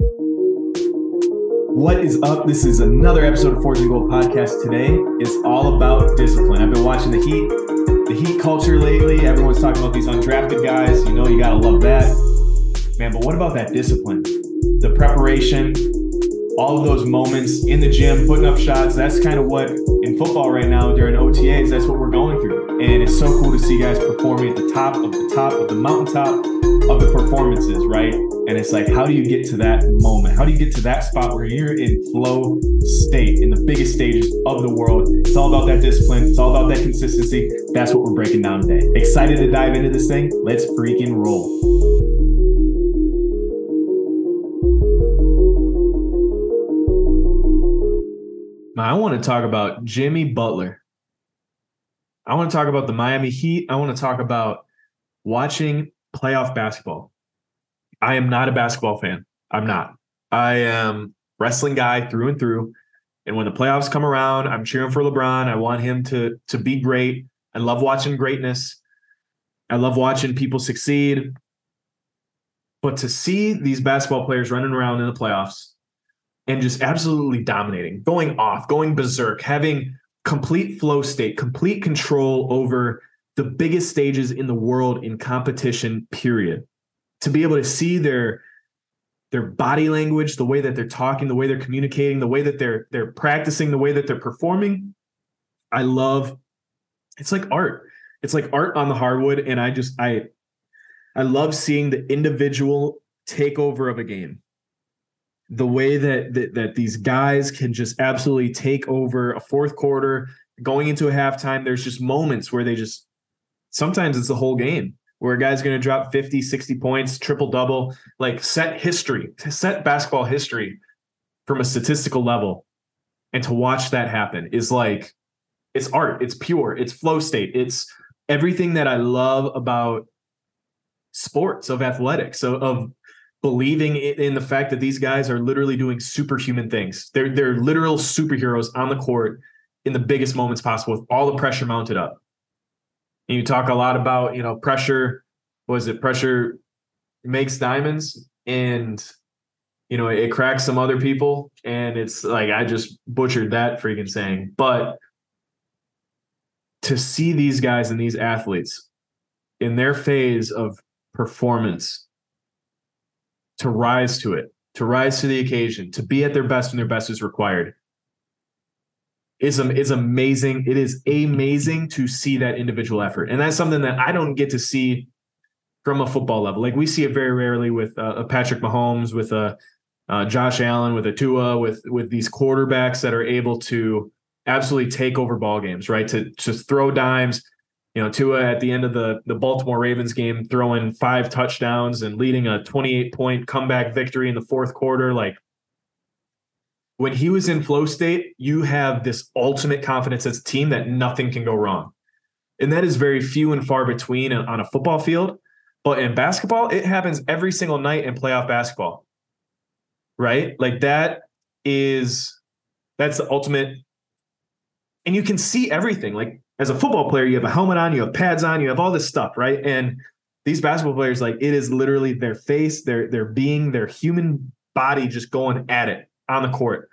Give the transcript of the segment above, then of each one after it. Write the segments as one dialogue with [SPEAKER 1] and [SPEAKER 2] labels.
[SPEAKER 1] What is up? This is another episode of Forged Ingold podcast. Today is all about discipline. I've been watching the Heat, the Heat culture lately. Everyone's talking about these undrafted guys. You know, you gotta love that, man. But what about that discipline, the preparation, all of those moments in the gym, putting up shots? That's kind of what in football right now during OTAs. That's what we're going through, and it's so cool to see guys performing at the top of the top of the mountaintop of the performances, right? And it's like, how do you get to that moment? How do you get to that spot where you're in flow state in the biggest stages of the world? It's all about that discipline. It's all about that consistency. That's what we're breaking down today. Excited to dive into this thing? Let's freaking roll. Now I want to talk about Jimmy Butler. I want to talk about the Miami Heat. I want to talk about watching playoff basketball. I am not a basketball fan. I'm not. I am wrestling guy through and through. And when the playoffs come around, I'm cheering for LeBron. I want him to to be great. I love watching greatness. I love watching people succeed. But to see these basketball players running around in the playoffs and just absolutely dominating, going off, going berserk, having complete flow state, complete control over the biggest stages in the world in competition, period to be able to see their their body language, the way that they're talking, the way they're communicating, the way that they're they're practicing, the way that they're performing. I love it's like art. It's like art on the hardwood and I just I I love seeing the individual takeover of a game. The way that, that that these guys can just absolutely take over a fourth quarter, going into a halftime, there's just moments where they just sometimes it's the whole game where a guy's going to drop 50, 60 points, triple double, like set history, set basketball history from a statistical level. And to watch that happen is like, it's art, it's pure, it's flow state, it's everything that I love about sports, of athletics, of, of believing in the fact that these guys are literally doing superhuman things. They're they're literal superheroes on the court in the biggest moments possible with all the pressure mounted up. And you talk a lot about, you know, pressure. Was it pressure makes diamonds? And you know, it, it cracks some other people. And it's like I just butchered that freaking saying. But to see these guys and these athletes in their phase of performance to rise to it, to rise to the occasion, to be at their best when their best is required is is amazing. It is amazing to see that individual effort, and that's something that I don't get to see from a football level. Like we see it very rarely with uh, Patrick Mahomes, with a uh, Josh Allen, with a Tua, with with these quarterbacks that are able to absolutely take over ball games, right? To just throw dimes. You know, Tua at the end of the the Baltimore Ravens game, throwing five touchdowns and leading a 28 point comeback victory in the fourth quarter. Like when he was in flow state, you have this ultimate confidence as a team that nothing can go wrong. And that is very few and far between on a football field. But in basketball, it happens every single night in playoff basketball. Right? Like that is that's the ultimate. And you can see everything. Like as a football player, you have a helmet on, you have pads on, you have all this stuff, right? And these basketball players, like it is literally their face, their their being, their human body just going at it on the court.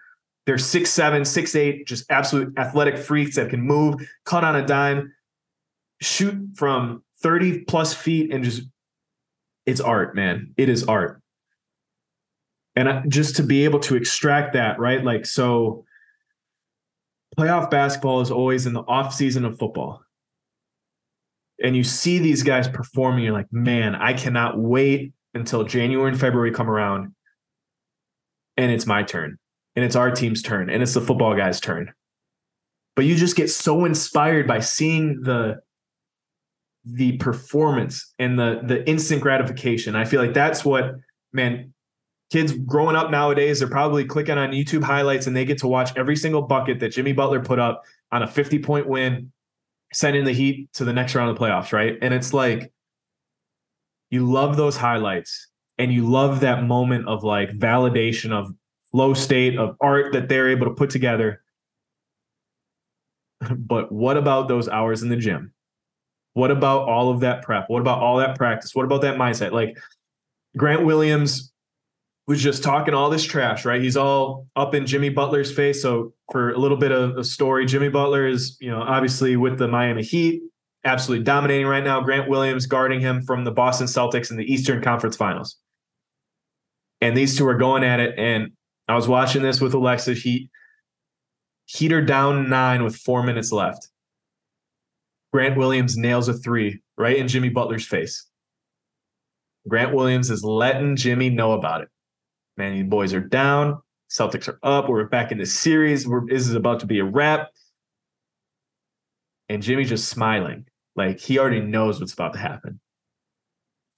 [SPEAKER 1] They're six seven, six eight, just absolute athletic freaks that can move, cut on a dime, shoot from 30 plus feet, and just it's art, man. It is art. And just to be able to extract that, right? Like, so playoff basketball is always in the off season of football. And you see these guys performing, you're like, man, I cannot wait until January and February come around and it's my turn and it's our team's turn and it's the football guy's turn. But you just get so inspired by seeing the the performance and the the instant gratification. I feel like that's what man kids growing up nowadays they're probably clicking on YouTube highlights and they get to watch every single bucket that Jimmy Butler put up on a 50 point win sending the Heat to the next round of the playoffs, right? And it's like you love those highlights and you love that moment of like validation of flow state of art that they're able to put together. But what about those hours in the gym? What about all of that prep? What about all that practice? What about that mindset? Like Grant Williams was just talking all this trash, right? He's all up in Jimmy Butler's face. So for a little bit of a story, Jimmy Butler is, you know, obviously with the Miami Heat, absolutely dominating right now. Grant Williams guarding him from the Boston Celtics in the Eastern Conference Finals. And these two are going at it. And I was watching this with Alexa. Heat Heater down nine with four minutes left. Grant Williams nails a three right in Jimmy Butler's face. Grant Williams is letting Jimmy know about it. Man, these boys are down. Celtics are up. We're back in the series. We're, this is about to be a wrap. And Jimmy just smiling. Like he already knows what's about to happen.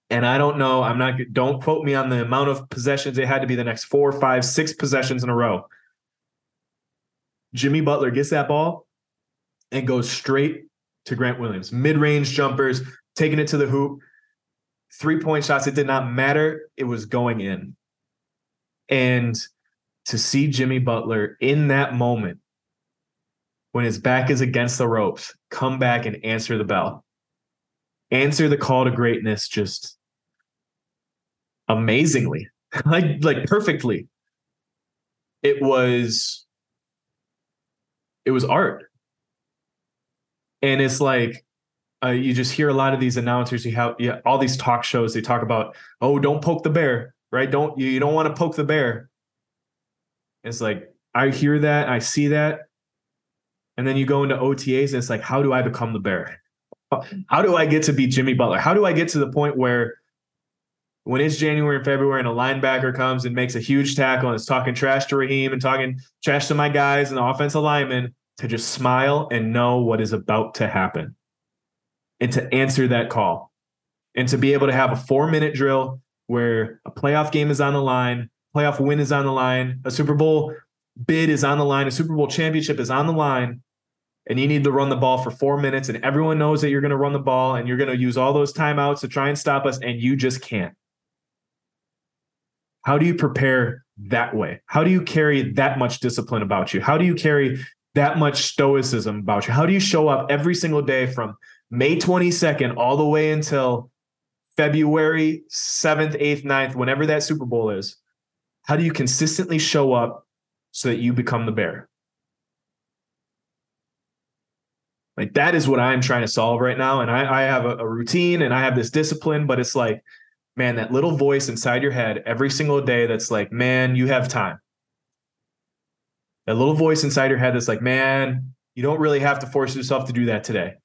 [SPEAKER 1] And I don't know. I'm not, don't quote me on the amount of possessions. It had to be the next four, five, six possessions in a row. Jimmy Butler gets that ball and goes straight to Grant Williams. Mid range jumpers, taking it to the hoop. Three point shots, it did not matter. It was going in. And to see Jimmy Butler in that moment, when his back is against the ropes, come back and answer the bell, answer the call to greatness just amazingly, like, like perfectly. It was, it was art. And it's like, uh, you just hear a lot of these announcers. You have yeah, all these talk shows. They talk about, oh, don't poke the bear right? Don't you, you don't want to poke the bear. It's like I hear that, I see that, and then you go into OTAs and it's like, how do I become the bear? How do I get to be Jimmy Butler? How do I get to the point where when it's January and February and a linebacker comes and makes a huge tackle and is talking trash to Raheem and talking trash to my guys and the offensive lineman to just smile and know what is about to happen and to answer that call and to be able to have a four minute drill where a playoff game is on the line, playoff win is on the line, a Super Bowl bid is on the line, a Super Bowl championship is on the line, and you need to run the ball for four minutes, and everyone knows that you're going to run the ball and you're going to use all those timeouts to try and stop us, and you just can't. How do you prepare that way? How do you carry that much discipline about you? How do you carry that much stoicism about you? How do you show up every single day from May 22nd all the way until February 7th, 8th, 9th, whenever that Super Bowl is, how do you consistently show up so that you become the bear? Like that is what I'm trying to solve right now. And I, I have a, a routine and I have this discipline, but it's like, man, that little voice inside your head every single day that's like, man, you have time. That little voice inside your head that's like, man, you don't really have to force yourself to do that today.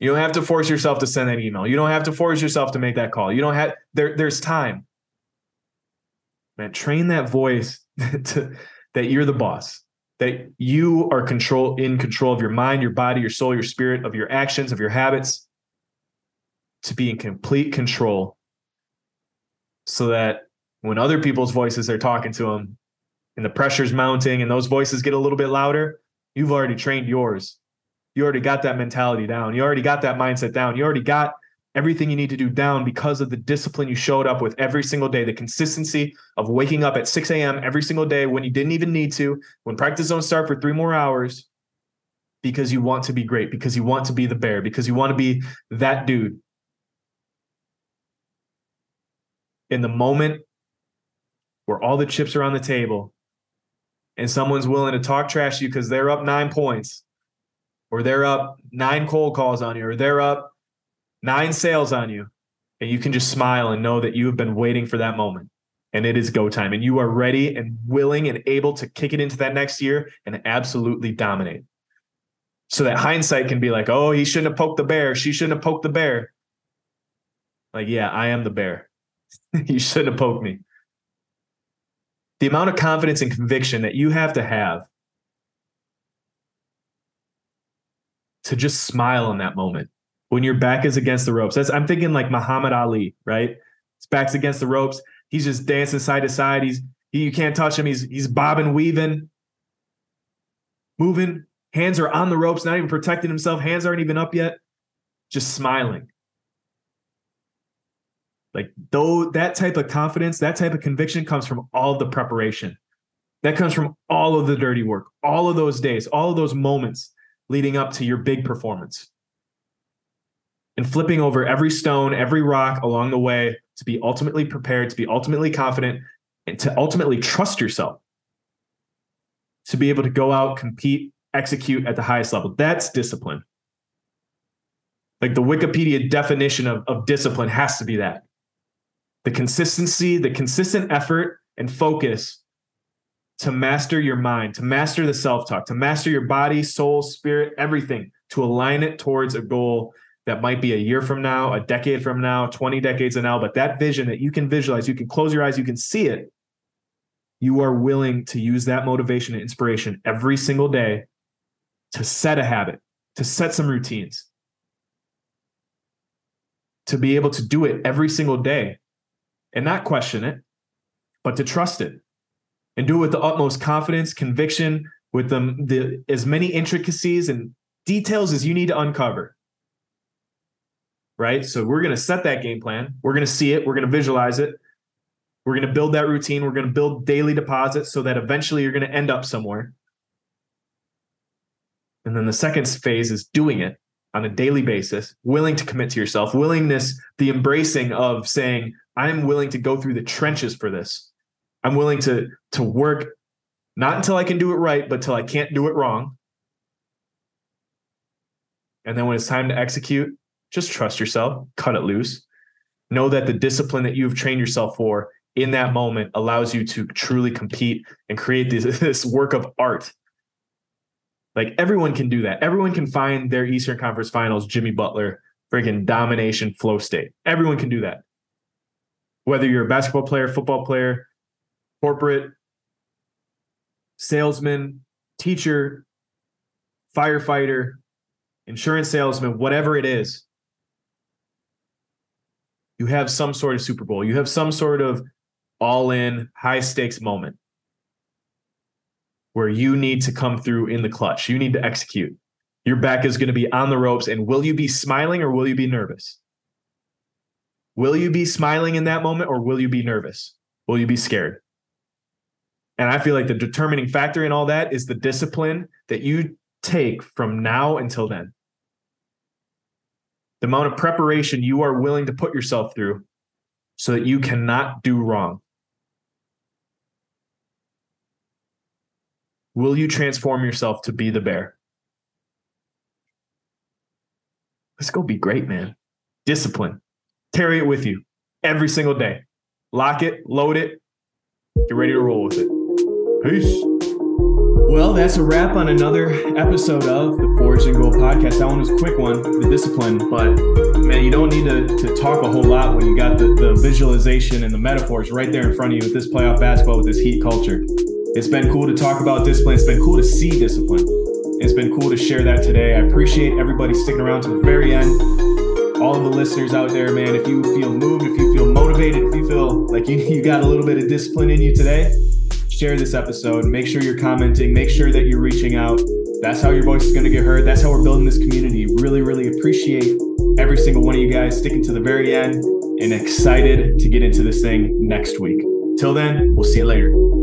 [SPEAKER 1] You don't have to force yourself to send that email. You don't have to force yourself to make that call. You don't have there. There's time. Man, train that voice to, that you're the boss. That you are control in control of your mind, your body, your soul, your spirit, of your actions, of your habits. To be in complete control, so that when other people's voices are talking to them, and the pressure's mounting, and those voices get a little bit louder, you've already trained yours you already got that mentality down. You already got that mindset down. You already got everything you need to do down because of the discipline you showed up with every single day, the consistency of waking up at 6 a.m. every single day when you didn't even need to, when practice don't start for three more hours, because you want to be great, because you want to be the bear, because you want to be that dude. In the moment where all the chips are on the table and someone's willing to talk trash to you because they're up nine points or they're up nine cold calls on you, or they're up nine sales on you, and you can just smile and know that you have been waiting for that moment and it is go time and you are ready and willing and able to kick it into that next year and absolutely dominate. So that hindsight can be like, oh, he shouldn't have poked the bear. She shouldn't have poked the bear. Like, yeah, I am the bear. you shouldn't have poked me. The amount of confidence and conviction that you have to have to just smile in that moment when your back is against the ropes. That's I'm thinking like Muhammad Ali, right? His back's against the ropes. He's just dancing side to side. He's he, you can't touch him. He's he's bobbing, weaving, moving. Hands are on the ropes, not even protecting himself. Hands aren't even up yet. Just smiling. Like though that type of confidence, that type of conviction comes from all the preparation. That comes from all of the dirty work, all of those days, all of those moments leading up to your big performance. And flipping over every stone, every rock along the way to be ultimately prepared, to be ultimately confident, and to ultimately trust yourself to be able to go out, compete, execute at the highest level. That's discipline. Like the Wikipedia definition of, of discipline has to be that the consistency, the consistent effort and focus to master your mind, to master the self talk, to master your body, soul, spirit, everything, to align it towards a goal that might be a year from now, a decade from now, 20 decades from now. But that vision that you can visualize, you can close your eyes, you can see it. You are willing to use that motivation and inspiration every single day to set a habit, to set some routines, to be able to do it every single day and not question it, but to trust it and do it with the utmost confidence, conviction, with them the as many intricacies and details as you need to uncover. Right? So we're going to set that game plan. We're going to see it, we're going to visualize it. We're going to build that routine, we're going to build daily deposits so that eventually you're going to end up somewhere. And then the second phase is doing it on a daily basis, willing to commit to yourself, willingness, the embracing of saying, I'm willing to go through the trenches for this. I'm willing to to work not until I can do it right, but till I can't do it wrong. And then when it's time to execute, just trust yourself, cut it loose. Know that the discipline that you've trained yourself for in that moment allows you to truly compete and create this, this work of art. Like everyone can do that. Everyone can find their Eastern Conference Finals Jimmy Butler freaking domination flow state. Everyone can do that. Whether you're a basketball player, football player, corporate, salesman, teacher, firefighter, insurance salesman, whatever it is, you have some sort of Super Bowl. You have some sort of all in, high stakes moment where you need to come through in the clutch. You need to execute. Your back is going to be on the ropes. And will you be smiling or will you be nervous? Will you be smiling in that moment or will you be nervous? Will you be scared? And I feel like the determining factor in all that is the discipline that you take from now until then. The amount of preparation you are willing to put yourself through so that you cannot do wrong. Will you transform yourself to be the bear? Let's go be great, man. Discipline. Carry it with you every single day. Lock it, load it, get ready to roll with it. Peace. Well, that's a wrap on another episode of the Forged Ingold podcast. That one was a quick one, the discipline, but man, you don't need to, to talk a whole lot when you got the, the visualization and the metaphors right there in front of you with this playoff basketball, with this heat culture. It's been cool to talk about discipline. It's been cool to see discipline. It's been cool to share that today. I appreciate everybody sticking around to the very end. All of the listeners out there, man, if you feel moved, if you feel motivated, if you feel like you, you got a little bit of discipline in you today, share this episode. Make sure you're commenting. Make sure that you're reaching out. That's how your voice is going to get heard. That's how we're building this community. Really, really appreciate every single one of you guys sticking to the very end and excited to get into this thing next week. Till then, we'll see you later.